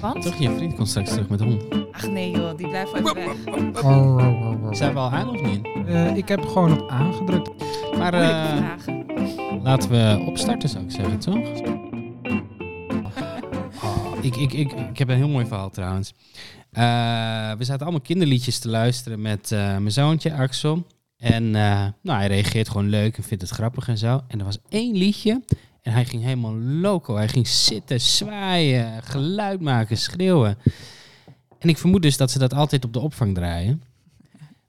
Want? Toch, je vriend komt straks terug met de hond. Ach nee joh, die blijft even weg. Zijn we al aan of niet? Eh, ik heb gewoon op aangedrukt. Maar eh, vragen. laten we opstarten, zou ik zeggen, toch? Oh, ik, ik, ik, ik heb een heel mooi verhaal trouwens. Eh, we zaten allemaal kinderliedjes te luisteren met eh, mijn zoontje Axel. En eh, nou, hij reageert gewoon leuk en vindt het grappig en zo. En er was één liedje en hij ging helemaal loco. Hij ging zitten, zwaaien, geluid maken, schreeuwen. En ik vermoed dus dat ze dat altijd op de opvang draaien.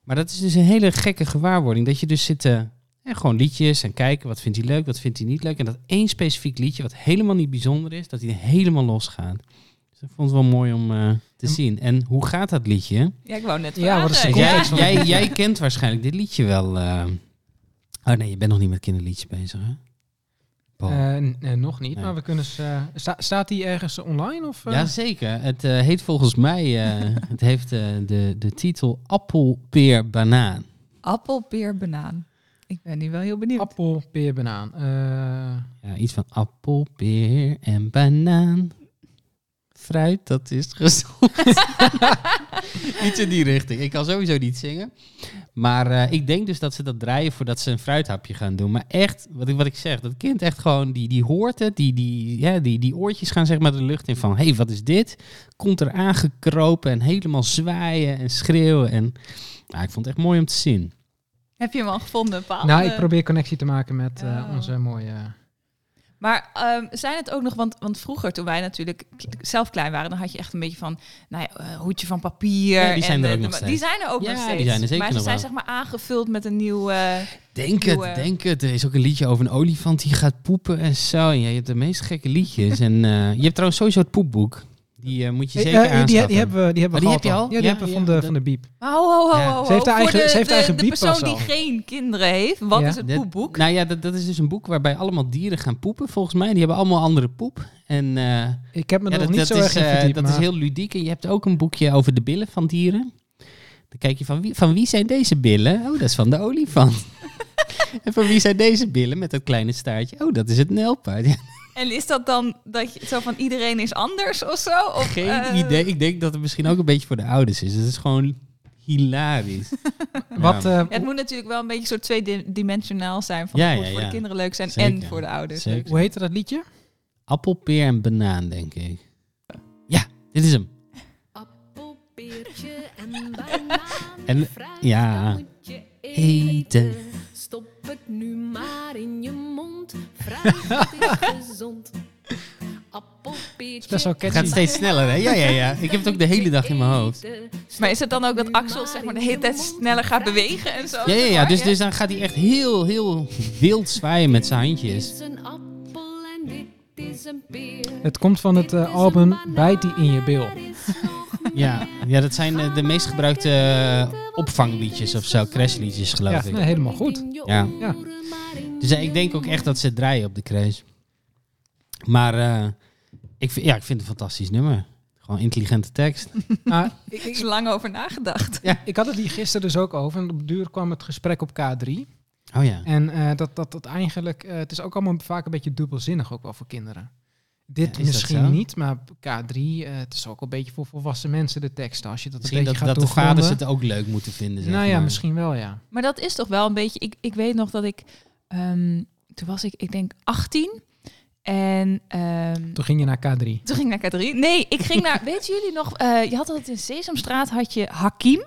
Maar dat is dus een hele gekke gewaarwording. Dat je dus zit eh, en gewoon liedjes en kijken wat vindt hij leuk, wat vindt hij niet leuk. En dat één specifiek liedje wat helemaal niet bijzonder is, dat hij helemaal losgaat. Dus dat vond ik wel mooi om eh, te En- zien. En hoe gaat dat liedje? Ja, ik wou net Ja, wat is de vragen. Jij, het jij, jij kent waarschijnlijk dit liedje wel. eh. Oh nee, je bent nog niet met kinderliedjes bezig, hè? Eh, eh, nog niet, Nee. maar we kunnen ze... eh, sta- staat die ergens online? Of, eh? Jazeker. Het eh, heet volgens mij, eh, het heeft eh, de, de titel Appel, Peer, Banaan. Appel, peer, banaan. Ik ben nu wel heel benieuwd. Appel, peer, banaan. Eh, Ja, iets van appel, peer en banaan. Fruit, dat is gezond. iets in die richting. Ik kan sowieso niet zingen. Maar eh, ik denk dus dat ze dat draaien voordat ze een fruithapje gaan doen. Maar echt, wat ik, wat ik zeg, dat kind echt gewoon, die, die hoort het. Die, die, ja, die, die oortjes gaan zeg maar de lucht in van, hé, hey, wat is dit? Komt er aangekropen en helemaal zwaaien en schreeuwen. En nou, ik vond het echt mooi om te zien. Heb je hem al gevonden, Paul? nou, ik Eh, probeer connectie te maken met eh, Oh. onze mooie... Maar ehm, zijn het ook nog, want, want vroeger toen wij natuurlijk zelf klein waren, dan had je echt een beetje van, nou ja, eh, hoedje van papier. Ja, die zijn en, er ook nog steeds. Die zijn er ook Ja, nog die steeds. zijn er zeker maar ze zijn zeg maar aangevuld met een nieuw... eh, Denk Nieuwe- het, denk het. Er is ook een liedje over een olifant die gaat poepen en zo. En ja, je hebt de meest gekke liedjes. en eh, je hebt trouwens sowieso het poepboek. Die eh, moet je Eh, zeker eh, die, aanschaffen. die hebben we, die hebben we Oh, die heb je al? Ja, die Ja, hebben we van, ja, de, van de biep. Maar ho, ho, ho, Ja. ho, Ze heeft haar Voor eigen- de, ze heeft de, eigen de persoon die al. geen kinderen heeft, wat Ja. is het poepboek? Nou ja, dat, dat is dus een boek waarbij allemaal dieren gaan poepen, volgens mij. Die hebben allemaal andere poep. En eh, Ik heb me ja, nog dat, niet dat zo is, erg in verdiept, dat maar is heel ludiek. En je hebt ook een boekje over de billen van dieren. Dan kijk je van wie, van wie zijn deze billen? Oh, dat is van de olifant. en van wie zijn deze billen met dat kleine staartje? Oh, dat is het nelpaard. En is dat dan dat je zo van iedereen is anders of zo? Of, Geen eh, idee. Ik denk dat het misschien ook een beetje voor de ouders is. Het is gewoon hilarisch. Wat, Ja. eh, Ja, het moet natuurlijk wel een beetje soort tweedimensionaal zijn. Van Ja, voor ja. de kinderen leuk zijn Zeker. en voor de ouders. Leuk hoe heette dat liedje? Appel, peer en banaan, denk ik. Ja, dit is hem. Appel, peertje en banaan. En- ja. Eten. Stop het nu maar in je is gezond. Appel, peertje. best wel Het catchy. gaat steeds sneller, hè? Ja, ja, ja. Ik heb het ook de hele dag in mijn hoofd. Maar is het dan ook dat Axel zeg maar de hele tijd sneller gaat bewegen en zo? Ja, ja, ja. Dus, dus dan gaat hij echt heel, heel wild zwaaien met zijn Dit handjes. is een appel en dit is een peer. Het komt van het eh, album Bijt die in je bil. Ja, ja dat zijn eh, de meest gebruikte eh, opvangliedjes of zo. Crashliedjes, geloof Ja, ik. nee, helemaal goed. Ja. Ja. Dus eh, ik denk ook echt dat ze draaien op de crash. Maar eh, ik, vind, ja, ik vind het een fantastisch nummer. Gewoon intelligente tekst. Ah, ik, heb er lang over nagedacht. ik had het hier gisteren dus ook over. En op duur kwam het gesprek op K3. Oh ja. En eh, dat, dat, dat eigenlijk, eh, het is ook allemaal vaak een beetje dubbelzinnig ook wel voor kinderen. Dit Ja, is dat misschien niet, maar K3, eh, het is ook een beetje voor volwassen mensen de teksten. Als je dat Misschien een dat, beetje dat gaat de vaders het ook leuk moeten vinden. Zeg Nou ja, maar. misschien wel, ja. Maar dat is toch wel een beetje. Ik, ik weet nog dat ik. Ehm, toen was ik, ik denk 18. En ehm, Toen ging je naar K3. toen ging ik naar K3. Nee, ik ging naar. weten jullie nog? eh, je had altijd in Sesamstraat had je Hakim.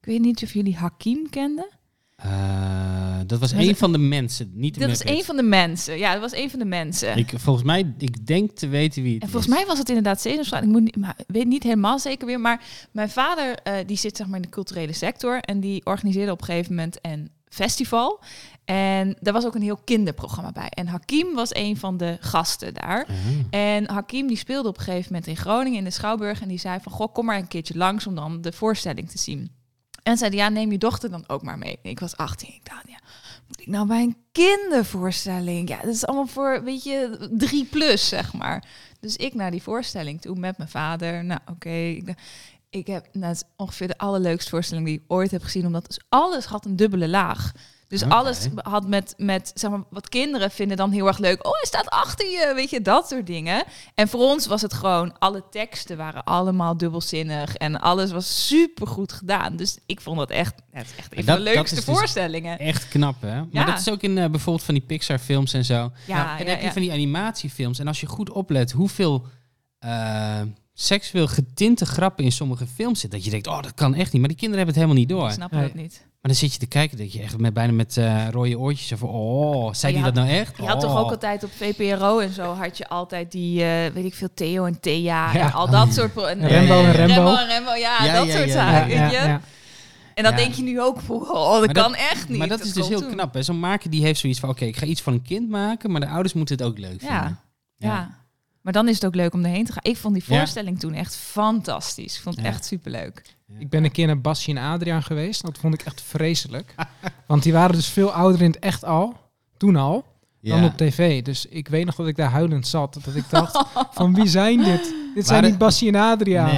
Ik weet niet of jullie Hakim kenden. Eh, dat was een van de mensen, niet de Dat was een van de mensen. Ja, dat was een van de mensen. Ik, volgens mij, ik denk te weten wie het En volgens is. mij was het inderdaad Sesamstraat. Ik moet niet, maar, weet niet helemaal zeker weer. Maar mijn vader, eh, die zit zeg maar in de culturele sector. En die organiseerde op een gegeven moment een festival. En daar was ook een heel kinderprogramma bij. En Hakim was een van de gasten daar. Ah. En Hakim die speelde op een gegeven moment in Groningen in de Schouwburg. En die zei van, goh, kom maar een keertje langs om dan de voorstelling te zien. En zeiden, ja, neem je dochter dan ook maar mee. Ik was 18. Ik dacht, ja, moet ik nou bij een kindervoorstelling? Ja, dat is allemaal voor, weet je, drie plus, zeg maar. Dus ik naar die voorstelling toe met mijn vader. Nou, oké. ik dacht- Ik heb, is ongeveer de allerleukste voorstelling die ik ooit heb gezien. Omdat dus alles had een dubbele laag. Dus alles had met, met, zeg maar, wat kinderen vinden dan heel erg leuk. Oh, hij staat achter je, weet je, dat soort dingen. En voor ons was het gewoon, alle teksten waren allemaal dubbelzinnig. En alles was super goed gedaan. Dus ik vond dat echt, het echt een van de leukste dus voorstellingen. Echt knap, hè? Maar Ja. dat is ook in eh, bijvoorbeeld van die Pixar-films en zo. Ja, en ja, dan heb je ja. van die animatiefilms. En als je goed oplet hoeveel eh, seksueel getinte grappen in sommige films zitten, dat je denkt, oh, dat kan echt niet. Maar die kinderen hebben het helemaal niet door. Ik snap Nee. dat niet. Maar dan zit je te kijken, dat je echt met, bijna met eh, rode oortjes zo van, oh, zei die had- dat nou echt? Je had toch Oh. ook altijd op VPRO en zo had je altijd die, eh, weet ik veel, Theo en Thea Ja. en al dat soort... Rembo en Rembo. Rembo en Rembo, ja, Ja, dat ja, soort ja, zaken, ja, ja. En dan Ja. denk je nu ook, oh, dat Maar dat- kan echt niet. Maar dat is dus heel knap. Hè? Zo'n maker die heeft zoiets van, oké, ik ga iets van een kind maken, maar de ouders moeten het ook leuk Ja. vinden. Ja. Maar dan is het ook leuk om erheen te gaan. Ik vond die Ja. voorstelling toen echt fantastisch. Ik vond het Ja. echt superleuk. Ik ben een keer naar Basje en Adriaan geweest. Dat vond ik echt vreselijk. Want die waren dus veel ouder in het echt al. Toen al. Dan Ja. op tv. Dus ik weet nog dat ik daar huilend zat. Dat ik dacht, van wie zijn dit? Dit zijn niet Basje en Adriaan.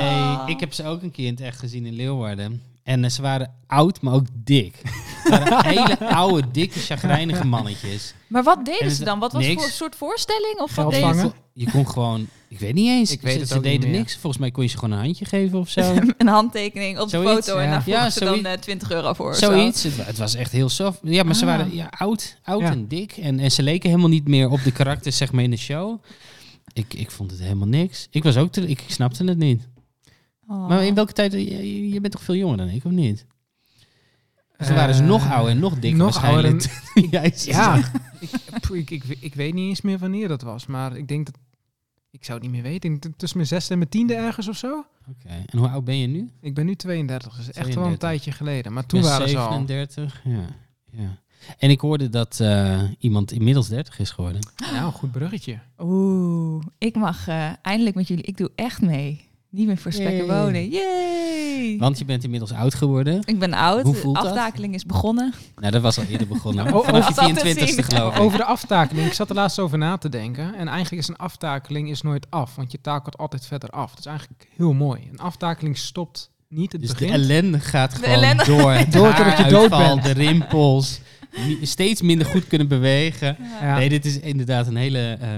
Nee, ik heb ze ook een keer in het echt gezien in Leeuwarden. En eh, ze waren oud, maar ook dik. Ze hele oude, dikke, chagrijnige mannetjes. Maar wat En deden ze dan? Wat was niks. voor een soort voorstelling? Of Geld wat deden vangen. Je kon gewoon, ik weet niet eens, Ik weet ze, het ze deden niks. Volgens mij kon je ze gewoon een handje geven of zo. ze? Een handtekening op de Zoiets, foto en daar vroegen Ja, ze dan zoiets. eh, 20 euro voor. of zo. Zoiets. Het, wa- het was echt heel soft. Ja, maar ze Ah. waren ja, oud, oud Ja. en dik. En, en ze leken helemaal niet meer op de karakters zeg maar, in de show. Ik, ik vond het helemaal niks. Ik was ook te, ik, ik snapte het niet. Oh. Maar in welke tijd? Je, bent toch veel jonger dan ik, of niet? Ze Eh, waren dus nog ouder en nog dikker nog waarschijnlijk. ouder. Ja, ik, ik, ik, ik weet niet eens meer wanneer dat was. Maar ik denk dat... Ik zou het niet meer weten. Tussen mijn zesde en mijn tiende ergens of zo. Oké. En hoe oud ben je nu? Ik ben nu 32. Dus echt wel een 32. tijdje geleden. Maar Ik toen ben waren ze al. 37. Ja. ja. En ik hoorde dat eh, iemand inmiddels 30 is geworden. Nou, een goed bruggetje. Oeh, ik mag eh, eindelijk met jullie. Ik doe echt mee. Niet meer voor spek en Yay. wonen. Yay! Want je bent inmiddels oud geworden. Ik ben oud. Hoe de voelt dat? aftakeling is begonnen. Nou, dat was al eerder begonnen. Oh, Vanaf oh. je 24ste geloof ik. Over de aftakeling. Ik zat er laatst over na te denken. En eigenlijk is een aftakeling is nooit af. Want je takelt altijd verder af. Dat is eigenlijk heel mooi. Een aftakeling stopt niet. Het Dus de begint. ellende gaat De gewoon ellende- door. Het Door totdat je dood bent. De rimpels. Steeds minder goed kunnen bewegen. Ja. Nee, dit is inderdaad een hele... eh,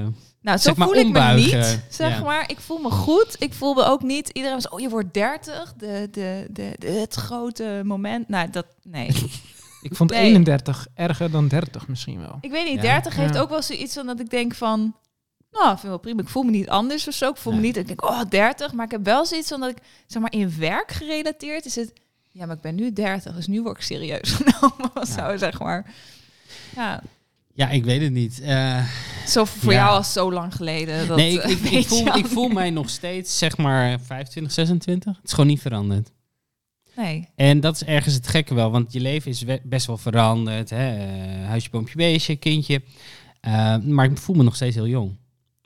Nou, zo Zeg maar voel ik me niet. Zeg Ja. maar, ik voel me goed. Ik voel me ook niet. Iedereen was, oh, je wordt 30. De, de, de, de- het grote moment. Nou, dat, nee. Ik vond Nee. 31 erger dan 30 misschien wel. ik weet niet, Ja. 30 heeft ook wel zoiets van dat ik denk van... Nou, vind wel prima. Ik voel me niet anders of zo. Ik voel me niet, ik denk, oh, 30. Maar ik heb wel zoiets van dat ik, zeg maar, in werk gerelateerd is het... Ja, maar ik ben nu 30, dus nu word ik serieus genomen Ja. zo, zeg maar. Ja, ja, ik weet het niet. Eh, zo voor Ja. jou al zo lang geleden. Dat, nee, ik, eh, ik, voel, ik voel mij nog steeds, zeg maar, 25, 26. Het is gewoon niet veranderd. Nee. En dat is ergens het gekke wel, want je leven is we- best wel veranderd. Hè? Eh, huisje, boompje, beestje, kindje. Maar ik voel me nog steeds heel jong.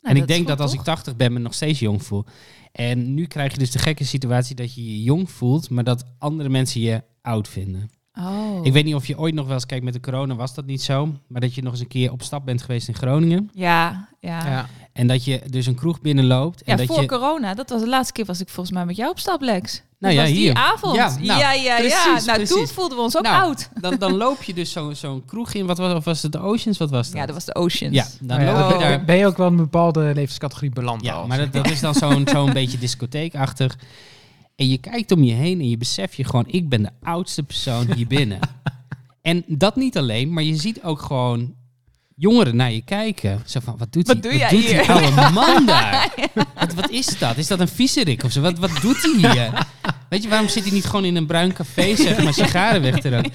Nou, en ik denk dat als toch? ik 80 ben, me nog steeds jong voel. En nu krijg je dus de gekke situatie dat je je jong voelt, maar dat andere mensen je oud vinden. Oh. Ik weet niet of je ooit nog wel eens kijkt met de corona, was dat niet zo. Maar dat je nog eens een keer op stap bent geweest in Groningen. Ja, ja. Ja. En dat je dus een kroeg binnenloopt. En Ja, dat voor je, corona, dat was de laatste keer was ik volgens mij met jou op stap, Lex. Nou Dat ja, was hier. die avond. Ja, Ja, nou, ja, ja. precies, Nou, toen voelden we ons ook Nou, oud. dan, dan loop je dus zo- zo'n kroeg in. Wat was, of was het de Oceans? Wat was dat? Ja, dat was de Oceans. Ja, dan Nou ja, loop je Oh. daar. Ben je ook wel een bepaalde levenscategorie beland Ja, al? maar dat, dat is dan zo'n zo'n beetje discotheekachtig. En je kijkt om je heen en je beseft je gewoon, ik ben de oudste persoon hier binnen. En dat niet alleen, maar je ziet ook gewoon jongeren naar je kijken. Zo van, wat doet Wat die, doe jij doet hier? die oude man daar? wat, wat is dat? Is dat een viezerik of zo? Wat, wat doet hij hier? Weet je, waarom zit hij niet gewoon in een bruin café, zeg maar, sigaren weg te roken?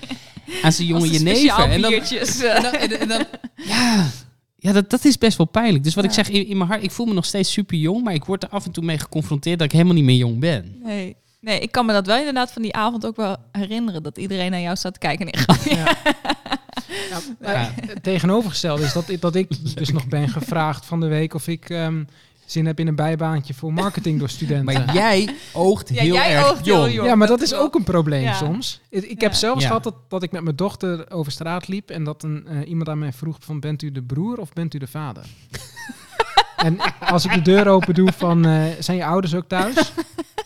Aan zijn jonge jenever. En dan, eh. en dan, en, en dan- ja, ja dat, dat is best wel pijnlijk. Dus wat ik zeg, in, in mijn hart, ik voel me nog steeds super jong, maar ik word er af en toe mee geconfronteerd dat ik helemaal niet meer jong ben. Nee. nee, ik kan me dat wel inderdaad van die avond ook wel herinneren. Dat iedereen naar jou staat te kijken. En Ja. Ja, maar het tegenovergestelde is dat, ik- dat ik dus nog ben gevraagd van de week of ik ehm, zin heb in een bijbaantje voor marketing door studenten. Maar jij oogt Ja, heel jij erg oogt heel jong. jong. ja, maar dat dat is ook een probleem Ja. soms. Ik, ik Ja. heb zelfs Ja. gehad dat, dat ik met mijn dochter over straat liep en dat een, eh, iemand aan mij vroeg van bent u de broer of bent u de vader? en als ik de deur open doe van eh, zijn je ouders ook thuis?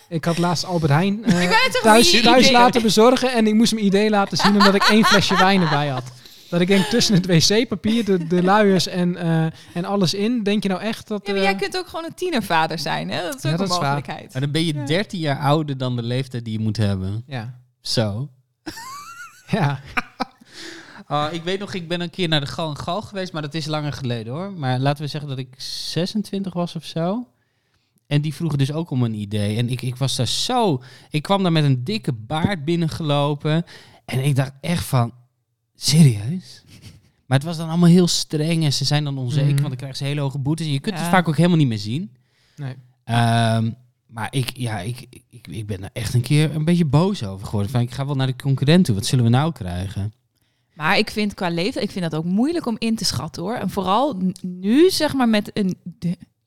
Ik had laatst Albert Heijn eh, thuis, thuis laten bezorgen en ik moest mijn idee laten zien omdat ik één flesje wijn erbij had. Dat ik denk tussen het wc-papier, de, de luiers en, eh, en alles in. Denk je nou echt dat... Ja, maar eh, jij kunt ook gewoon een tienervader zijn, hè? Dat is Ja, ook dat een is waar. mogelijkheid. Maar dan ben je Ja. 13 jaar ouder dan de leeftijd die je moet hebben. Ja. Zo. ja. Oh, ik weet nog, ik ben een keer naar de Gal en Gal geweest, maar dat is langer geleden hoor. Maar laten we zeggen dat ik 26 was of zo. En die vroegen dus ook om een idee. En ik, ik was daar zo... Ik kwam daar met een dikke baard binnengelopen. En ik dacht echt van... Serieus? Maar het was dan allemaal heel streng. En ze zijn dan onzeker, Mhm. want dan krijgen ze hele hoge boetes. En je kunt Ja. het vaak ook helemaal niet meer zien. Nee. Ehm, maar ik, ja, ik, ik, ik ben er echt een keer een beetje boos over geworden. Van, ik ga wel naar de concurrent toe. Wat zullen we nou krijgen? Maar ik vind qua leeftijd, ik vind dat ook moeilijk om in te schatten hoor. En vooral nu, zeg maar, met een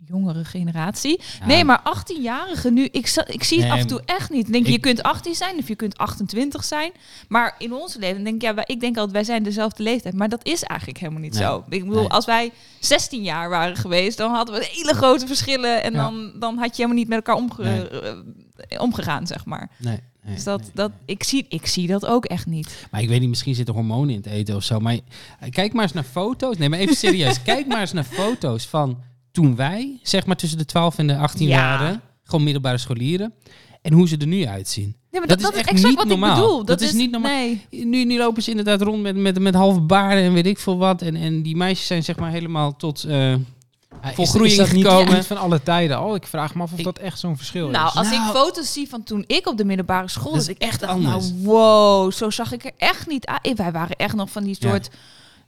jongere generatie. Ja, Nee, maar 18-jarigen nu, ik, ik zie het Nee, af en toe echt niet. Denk je, ik- je kunt 18 zijn of je kunt 28 zijn. Maar in onze leeftijd denk ik, ja, ik denk altijd, wij zijn dezelfde leeftijd. Maar dat is eigenlijk helemaal niet Nee. zo. Ik bedoel, Nee. als wij 16 jaar waren geweest, dan hadden we hele grote verschillen. En Ja. dan, dan had je helemaal niet met elkaar omge- eh, omgegaan, zeg maar. nee, Dus dat, dat, ik, zie, ik zie dat ook echt niet. Maar ik weet niet, misschien zitten hormonen in het eten of zo. Maar eh, kijk maar eens naar foto's. Nee, maar even serieus. kijk maar eens naar foto's van toen wij, zeg maar tussen de 12 en de 18 Ja. waren. Gewoon middelbare scholieren. En hoe ze er nu uitzien. Maar Dat dat, is dat is echt exact niet wat normaal. ik bedoel. Dat is niet normaal. Nee. Nu, nu lopen ze inderdaad rond met, met, met halve baarden en weet ik veel wat. En, en die meisjes zijn zeg maar helemaal tot... eh, Ja, Volgroeiing is, is dat niet, gekomen. niet van alle tijden al? Ik vraag me af of Ik- dat echt zo'n verschil Nou, is. als Nou- ik foto's zie van toen ik op de middelbare school Dat was, is ik echt dacht, anders. nou wow, zo zag ik er echt niet uit. Wij waren echt nog van die Ja.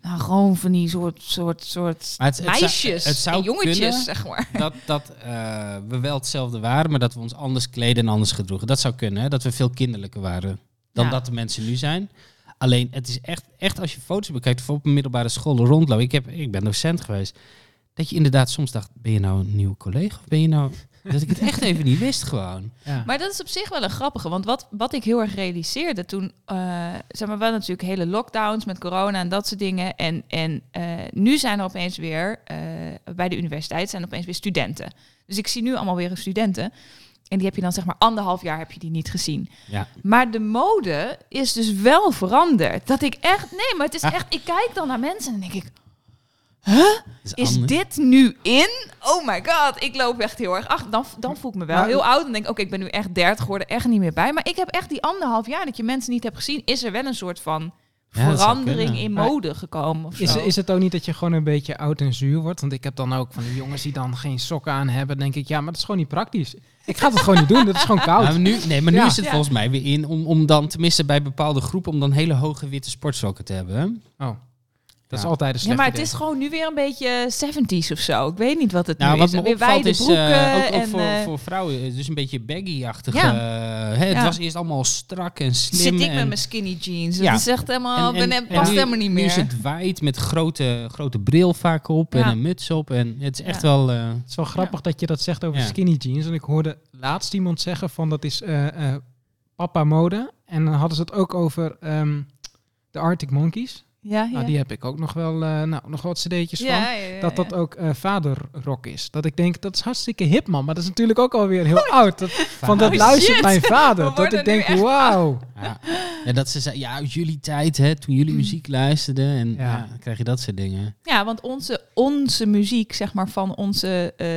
Nou gewoon van die soort, soort, soort het- zou- meisjes het zou en jongetjes, zeg maar. dat dat eh, we wel hetzelfde waren, maar dat we ons anders kleden en anders gedroegen. Dat zou kunnen, hè? dat we veel kinderlijker waren dan Ja. dat de mensen nu zijn. Alleen, het is echt, echt als je foto's bekijkt of op een middelbare school rondlopen. Ik, heb, ik ben docent geweest. Dat je inderdaad soms dacht, ben je nou een nieuwe collega? Of ben je nou... Dat ik het echt even niet wist gewoon. Ja. Maar dat is op zich wel een grappige, want wat, wat ik heel erg realiseerde toen, eh zeg maar, wel natuurlijk hele lockdowns met corona en dat soort dingen. En, en eh, nu zijn er opeens weer, eh, bij de universiteit zijn er opeens weer studenten. Dus ik zie nu allemaal weer studenten. En die heb je dan zeg maar anderhalf jaar heb je die niet gezien. Ja. Maar de mode is dus wel veranderd. Dat ik echt, nee, maar het is echt, ik kijk dan naar mensen en denk ik, Dat is dit nu in? Oh my god, ik loop echt heel erg achter. Dan, dan voel ik me wel Maar- heel oud. Dan denk ik, oké, ik ben nu echt 30 geworden, echt niet meer bij. Maar ik heb echt die anderhalf jaar dat je mensen niet hebt gezien, is er wel een soort van Ja, verandering in Maar mode gekomen. Of Is, zo. is het ook niet dat je gewoon een beetje oud en zuur wordt? Want ik heb dan ook van die jongens die dan geen sokken aan hebben. denk ik, ja, maar dat is gewoon niet praktisch. Ik ga het gewoon niet doen, dat is gewoon koud. Maar nu, nee, maar nu Ja. is het volgens mij weer in om, om dan, tenminste bij bepaalde groepen, om dan hele hoge witte sportsokken te hebben. Oh, dat is Ja. altijd een ja, slecht maar het is gewoon nu weer een beetje 70s of zo. Ik weet niet wat het Nou, nu wat is. me weer wijde is, broeken eh, ook, ook en voor, eh, voor vrouwen, eh, dus een beetje baggy-achtig. Ja. eh, het Ja. was eerst allemaal strak en slim. zit ik en, met mijn skinny jeans. Ja. Dat is echt helemaal, en past nu- helemaal niet Nu is meer. het wijd met grote, grote bril vaak op en een muts op. En het is echt Ja. wel... eh, Het is wel grappig dat je dat zegt over Ja. skinny jeans. En ik hoorde laatst iemand zeggen van dat is eh, eh, papa mode. En dan hadden ze het ook over ehm, de Arctic Monkeys. Ja, ja. Nou, die heb ik ook nog wel, eh, nou, nog wat cd'tjes van. ja, ja, ja, Dat dat ja. ook eh, vaderrock is. Dat ik denk, dat is hartstikke hip man. Maar dat is natuurlijk ook alweer heel oud. Dat, van dat Oh, luistert shit. mijn vader. Dat ik denk, wauw. ja. ja, dat ze zei, ja, uit jullie tijd, hè, toen jullie muziek luisterden. En Ja. ja. dan krijg je dat soort dingen. Ja, want onze, onze muziek, zeg maar, van onze eh,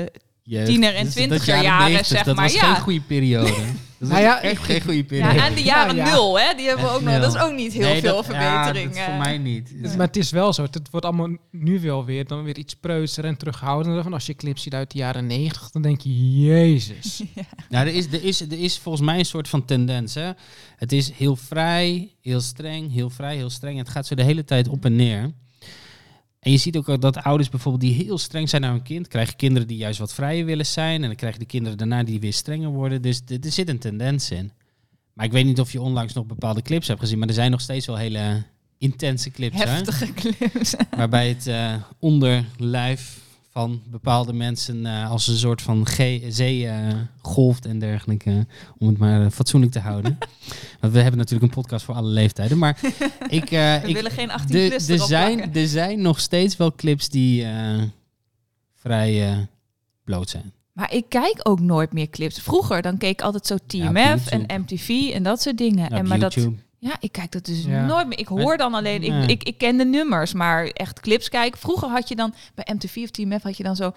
Jeugd. Tiener- en dat twintiger jaren jaren, 90, zeg dat maar, was ja. geen goede periode. Dat Nou ja, echt geen goede periode. Ja, en de jaren Ja, ja. nul, hè? Die hebben we ook nog. Dat is ook niet heel Nee, veel dat- verbetering. Ja, dat voor eh. mij niet. Maar het is wel zo. Het wordt allemaal nu wel weer, dan weer iets preutser en terughoudender. Van als je clips ziet uit de jaren 90, dan denk je, jezus. Nou, er is, er, is, er is volgens mij een soort van tendens. Hè? Het is heel vrij, heel streng, heel vrij, heel streng. Het gaat zo de hele tijd op en neer. En je ziet ook dat ouders bijvoorbeeld die heel streng zijn naar hun kind, krijgen kinderen die juist wat vrijer willen zijn. En dan krijgen de kinderen daarna die weer strenger worden. Dus er, er zit een tendens in. Maar ik weet niet of je onlangs nog bepaalde clips hebt gezien, maar er zijn nog steeds wel hele intense clips. Hè? Heftige clips. Waarbij het eh, onderlijf van bepaalde mensen eh, als een soort van zee eh, golft en dergelijke. Om het maar eh, fatsoenlijk te houden. Want we hebben natuurlijk een podcast voor alle leeftijden. Maar ik, We ik, willen geen 18 de- plus er, zijn, er zijn nog steeds wel clips die vrij bloot zijn. Maar ik kijk ook nooit meer clips. Vroeger dan keek ik altijd zo Ja, TMF YouTube. en MTV en dat soort dingen. En maar dat. Ja, ik kijk dat dus Ja. nooit meer. Ik hoor dan alleen, ik, Nee. ik, ik ken de nummers, maar echt clips kijken. Vroeger had je dan, bij MTV of TMF had je dan zo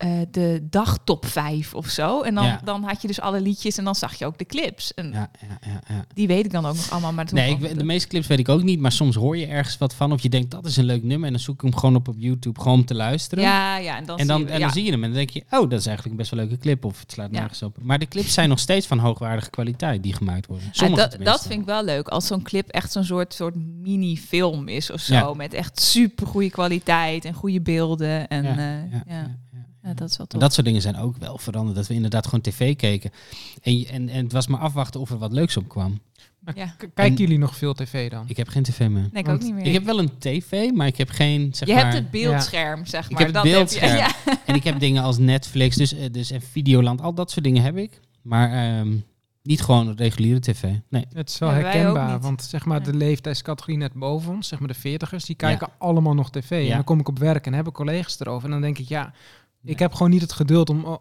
eh, de dagtop 5 of zo. En dan, Ja. dan had je dus alle liedjes en dan zag je ook de clips. En Ja, ja, ja, ja. die weet ik dan ook nog allemaal. Maar Nee, ik, de- meeste clips weet ik ook niet, maar soms hoor je ergens wat van. Of je denkt, dat is een leuk nummer. En dan zoek ik hem gewoon op op YouTube, gewoon om te luisteren. Ja, ja, en dan, en dan, zie je, en dan zie je hem en dan denk je, oh, dat is eigenlijk een best wel leuke clip. Of het slaat nergens op. Maar de clips zijn nog steeds van hoogwaardige kwaliteit die gemaakt worden. Sommige dat, dat vind ik wel leuk. Als zo'n clip echt zo'n soort, soort mini-film is of zo. Met echt super goede kwaliteit en goede beelden. En Ja, ja, ja, dat is wel dat soort dingen zijn ook wel veranderd. Dat we inderdaad gewoon tv keken. En, je- en, en het was maar afwachten of er wat leuks op kwam. Ja. Kijken En- jullie nog veel tv dan? Ik heb geen tv meer. Nee, ik ook niet meer. Ik heb wel een tv, maar ik heb geen, zeg je maar... hebt het beeldscherm, zeg Ik maar. heb het dat beeldscherm. je. Ja. En ik heb dingen als Netflix dus, eh, dus en Videoland. Al dat soort dingen heb ik. Maar ehm, niet gewoon reguliere tv. Nee. Het is wel Ja, herkenbaar, want zeg maar de leeftijdscategorie net boven ons, zeg maar de veertigers, die kijken allemaal nog tv. En Ja. dan kom ik op werk en hebben collega's erover. En dan denk ik, ja. Ik heb gewoon niet het geduld om...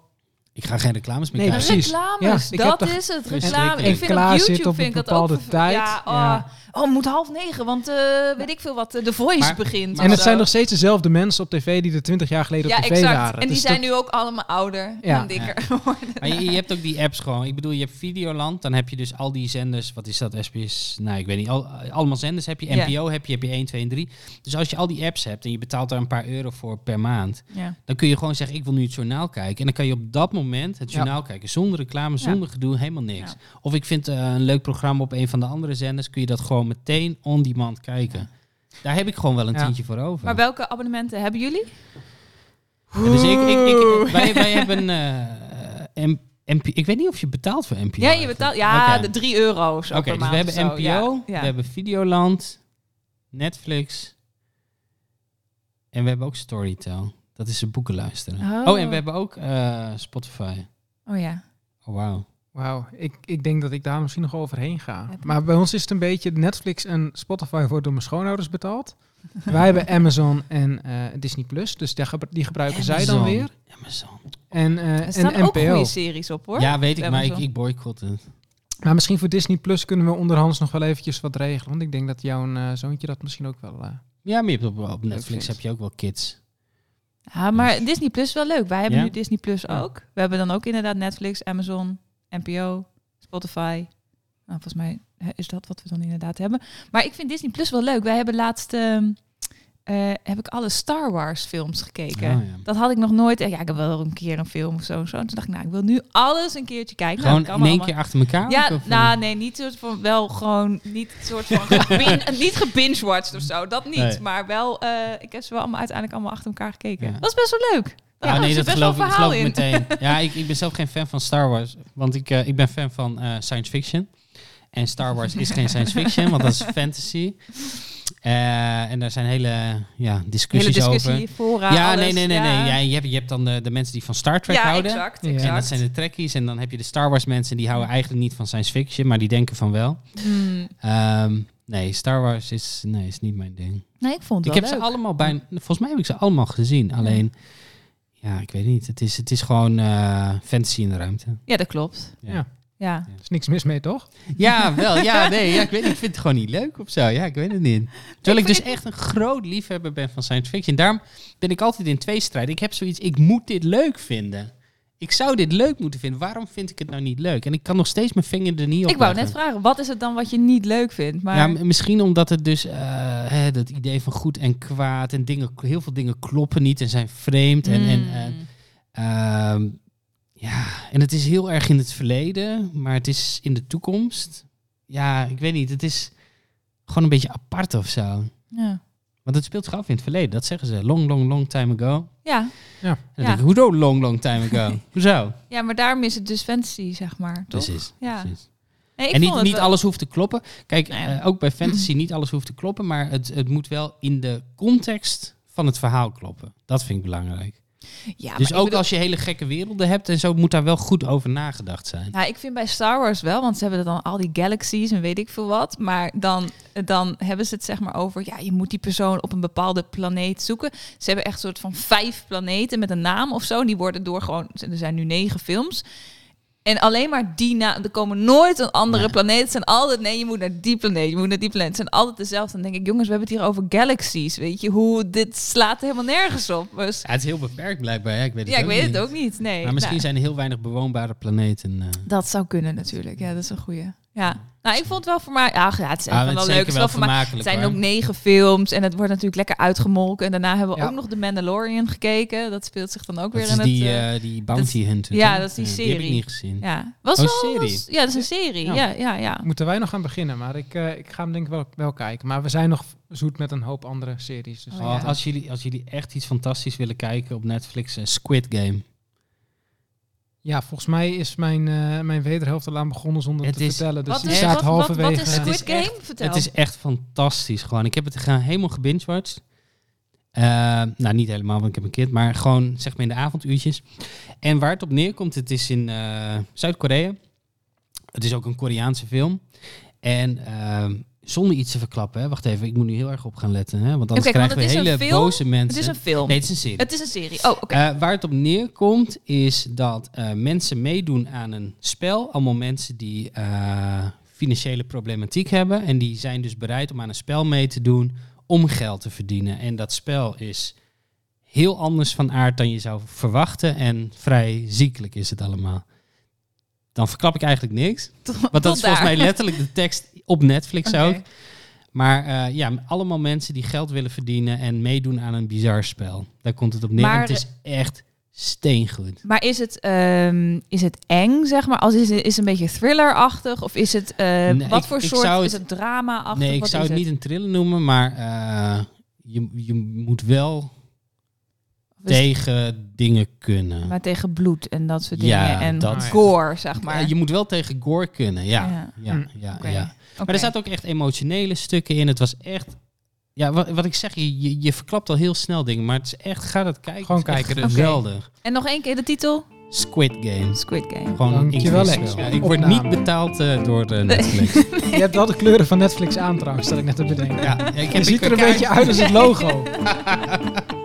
Ik ga geen reclames meer Nee, kijken. precies. Reclames, Ja, ik heb dat is het. Reclame. Ik vind klaar op zit YouTube op vind een ik dat bepaalde ook... tijd. Ja, oh, Ja. oh, het moet half negen, want eh, weet ik veel wat, eh, The Voice Maar- begint. en het zijn nog steeds dezelfde mensen op tv die er twintig jaar geleden Ja, op tv exact. waren. En die Dus zijn dat- nu ook allemaal ouder Ja. en dikker geworden. Maar je, je hebt ook die apps gewoon. Ik bedoel, je hebt Videoland. Dan heb je dus al die zenders. Wat is dat? SBS? Nou, ik weet niet. Al, allemaal zenders heb je. NPO heb je. Heb je 1, 2 en 3. Dus als je al die apps hebt en je betaalt daar een paar euro voor per maand. Ja. Dan kun je gewoon zeggen, ik wil nu het journaal kijken. En dan kan je op dat moment het Ja. journaal kijken. Zonder reclame, Ja. zonder gedoe, helemaal niks. Ja. Of ik vind eh, een leuk programma op een van de andere zenders. Kun je dat gewoon meteen on demand kijken. Daar heb ik gewoon wel een tientje voor over. Maar welke abonnementen hebben jullie? Dus ik, ik, ik, wij, wij hebben... eh, M- MP, ik weet niet of je betaalt voor NPO. Ja, je betaalt ja, de 3 euro Oké, per dus we hebben NPO, zo. Ja. we hebben Videoland, Netflix en we hebben ook Storytel. Dat is een boeken luisteren. Oh. Oh, en we hebben ook eh, Spotify. Oh ja. Oh, wauw. Wauw, ik, ik denk dat ik daar misschien nog overheen ga. Maar bij ons is het een beetje Netflix en Spotify wordt door mijn schoonouders betaald. Wij hebben Amazon en eh, Disney Plus, dus gebru- die gebruiken zij dan weer. Amazon. En, eh, Er staan en ook NPO. goede series op hoor. Ja, weet ik, maar ik, ik boycott het. Maar misschien voor Disney Plus kunnen we onderhands nog wel eventjes wat regelen. Want ik denk dat jouw zoontje dat misschien ook wel... eh, Ja, maar je hebt op, op Netflix heb je ook wel kids. Ja, maar Disney Plus is wel leuk. Wij hebben Ja? nu Disney Plus Ja. ook. We hebben dan ook inderdaad Netflix, Amazon, NPO, Spotify. Nou, volgens mij is dat wat we dan inderdaad hebben. Maar ik vind Disney Plus wel leuk. Wij hebben laatst ehm, eh, heb ik alle Star Wars films gekeken. Oh, ja. Dat had ik nog nooit. Ja, ik heb wel een keer een film of zo. en zo. En toen dacht ik, nou, ik wil nu alles een keertje kijken. Gewoon nou, dat in één allemaal. keer achter elkaar? Ja, of, nou eh? nee, niet soort van wel gewoon niet soort van gebin, niet gebingewatcht of zo, dat niet. Nee. Maar wel, eh, ik heb ze wel allemaal uiteindelijk allemaal achter elkaar gekeken. Ja. Dat was best wel leuk. Ja, nee, dat geloof ik, dat geloof meteen. Ja, ik, ik ben zelf geen fan van Star Wars. Want ik, ik ben fan van science fiction. En Star Wars is geen science fiction, want dat is fantasy. Eh, en daar zijn hele ja, Hele discussies discussie, over. fora, ja, alles. nee, nee, nee. ja. nee. Ja, je, hebt, je hebt dan de, de mensen die van Star Trek Ja, houden. exact, Ja. exact. En dat zijn de trekkies. En dan heb je de Star Wars mensen die houden eigenlijk niet van science fiction, maar die denken van wel. Hmm. Ehm, nee, Star Wars is, nee, is niet mijn ding. Nee, ik vond Ik het heb wel ze allemaal bijna, volgens mij heb ik ze allemaal gezien. Alleen, ja, ik weet niet. Het is, het is gewoon eh, fantasy in de ruimte. Ja, dat klopt. Ja. Ja. Er is niks mis mee, toch? Ja, wel. Ja, nee. Ja, ik weet niet. Ik vind het gewoon niet leuk of zo. Ja, ik weet het niet. Terwijl ik dus echt een groot liefhebber ben van science fiction. Daarom ben ik altijd in tweestrijd. Ik heb zoiets, ik moet dit leuk vinden. Ik zou dit leuk moeten vinden. Waarom vind ik het nou niet leuk? En ik kan nog steeds mijn vinger er niet op Ik wou leggen. net vragen, wat is het dan wat je niet leuk vindt? Maar Ja, misschien omdat het dus, eh, hè, dat idee van goed en kwaad en dingen, heel veel dingen kloppen niet en zijn vreemd. En, en, en, ehm, ja, en het is heel erg in het verleden, maar het is in de toekomst. Ja, ik weet niet, het is gewoon een beetje apart of zo. ja. Want het speelt zich af in het verleden, dat zeggen ze. Long, long, long time ago. Ja. En dan Ja. denk ik, hoezo long, long time ago? hoezo? ja, maar daarom is het dus fantasy, zeg maar. Toch? Precies, Ja. precies. Nee, ik en niet, niet wel- alles hoeft te kloppen. Kijk, Nee. eh, ook bij fantasy niet alles hoeft te kloppen, maar het, het moet wel in de context van het verhaal kloppen. Dat vind ik belangrijk. Ja, dus ook bedoel- als je hele gekke werelden hebt en zo, moet daar wel goed over nagedacht zijn. Nou, ik vind bij Star Wars wel, want ze hebben dan al die galaxies en weet ik veel wat. Maar dan, dan hebben ze het zeg maar over, ja, je moet die persoon op een bepaalde planeet zoeken. Ze hebben echt een soort van vijf planeten met een naam of zo. En die worden door gewoon, er zijn nu negen films. En alleen maar die na, er komen nooit een andere Nee. planeet. Het zijn altijd, nee, je moet naar die planeet, je moet naar die planeet. Het zijn altijd dezelfde. Dan denk ik, jongens, we hebben het hier over galaxies. Weet je, hoe dit slaat helemaal nergens op. Dus, Ja, het is heel beperkt blijkbaar. Ja, ik weet het ja, ik ook weet niet. het ook niet. Nee, Maar misschien nou, zijn er heel weinig bewoonbare planeten. eh. dat zou kunnen natuurlijk. Ja, dat is een goeie. Ja, nou, ik vond het wel voor mij. Ach, ja, het is echt Ah, wel leuk. Het is wel mij. Het vermakelijk. zijn hoor. ook negen films en het wordt natuurlijk lekker uitgemolken. En daarna hebben we Ja. ook nog The Mandalorian gekeken. Dat speelt zich dan ook weer Dat in die, het. eh, eh, die Bounty Hunter. ja, dat is die Die heb ik serie. niet gezien. ja, was Oh, wel. serie? was- ja, dat is een serie. Ja. Ja, ja, ja. Moeten wij nog gaan beginnen, maar ik, eh, ik ga hem denk ik wel, wel kijken. Maar we zijn nog zoet met een hoop andere series. Dus Oh, Oh, ja. als, jullie, als jullie echt iets fantastisch willen kijken op Netflix, eh, Squid Game. Ja, volgens mij is mijn, eh, mijn wederhelft al aan begonnen zonder Het te is- vertellen. Dus is, staat wat, wat, halverwege. wat is Het Squid is Game? echt- Vertel. Het is echt fantastisch gewoon. Ik heb het gewoon helemaal gebingewatcht. Eh, nou, niet helemaal, want ik heb een kind. Maar gewoon zeg maar in de avonduurtjes. En waar het op neerkomt, het is in eh, Zuid-Korea. Het is ook een Koreaanse film. En ehm, zonder iets te verklappen, hè. wacht even, ik moet nu heel erg op gaan letten. Hè, want anders want krijgen we hele film? boze mensen. Het is een film. Nee, het is een serie. Het is een serie. Oh, oké. Eh, waar het op neerkomt is dat eh, mensen meedoen aan een spel. Allemaal mensen die eh, financiële problematiek hebben. En die zijn dus bereid om aan een spel mee te doen om geld te verdienen. En dat spel is heel anders van aard dan je zou verwachten. En vrij ziekelijk is het allemaal. Dan verklap ik eigenlijk niks. Want dat is volgens mij letterlijk de tekst op Netflix ook. Maar eh, ja, allemaal mensen die geld willen verdienen en meedoen aan een bizar spel. Daar komt het op neer. Maar, het is echt steengoed. Maar is het, ehm, is het eng, zeg maar? Als is, het- is het een beetje thrillerachtig? Of is het, eh, Nee, wat ik- voor ik soort, zou is het- het drama-achtig? Nee, ik Wat zou het niet een thriller noemen, maar eh, je, je moet wel Tegen dingen kunnen. Maar tegen bloed en dat soort Ja, dingen. En dat- gore, zeg maar. Eh, je moet wel tegen gore kunnen, ja. Ja. ja, Mm. ja, ja. Maar er zaten ook echt emotionele stukken in. Het was echt... Ja, wat, wat ik zeg, je, je, je verklapt al heel snel dingen, maar het is echt, ga dat kijken. Gewoon kijken dus. Geweldig. En nog één keer de titel? Squid Game. Squid Game. Gewoon Dankjewel, Lex. wel. Ik word Opname. niet betaald eh, door de Netflix. Je hebt wel de kleuren van Netflix aan trouwens, dat ik net te bedenken. ja, ik heb Je ziet er een kaart- beetje uit als het logo.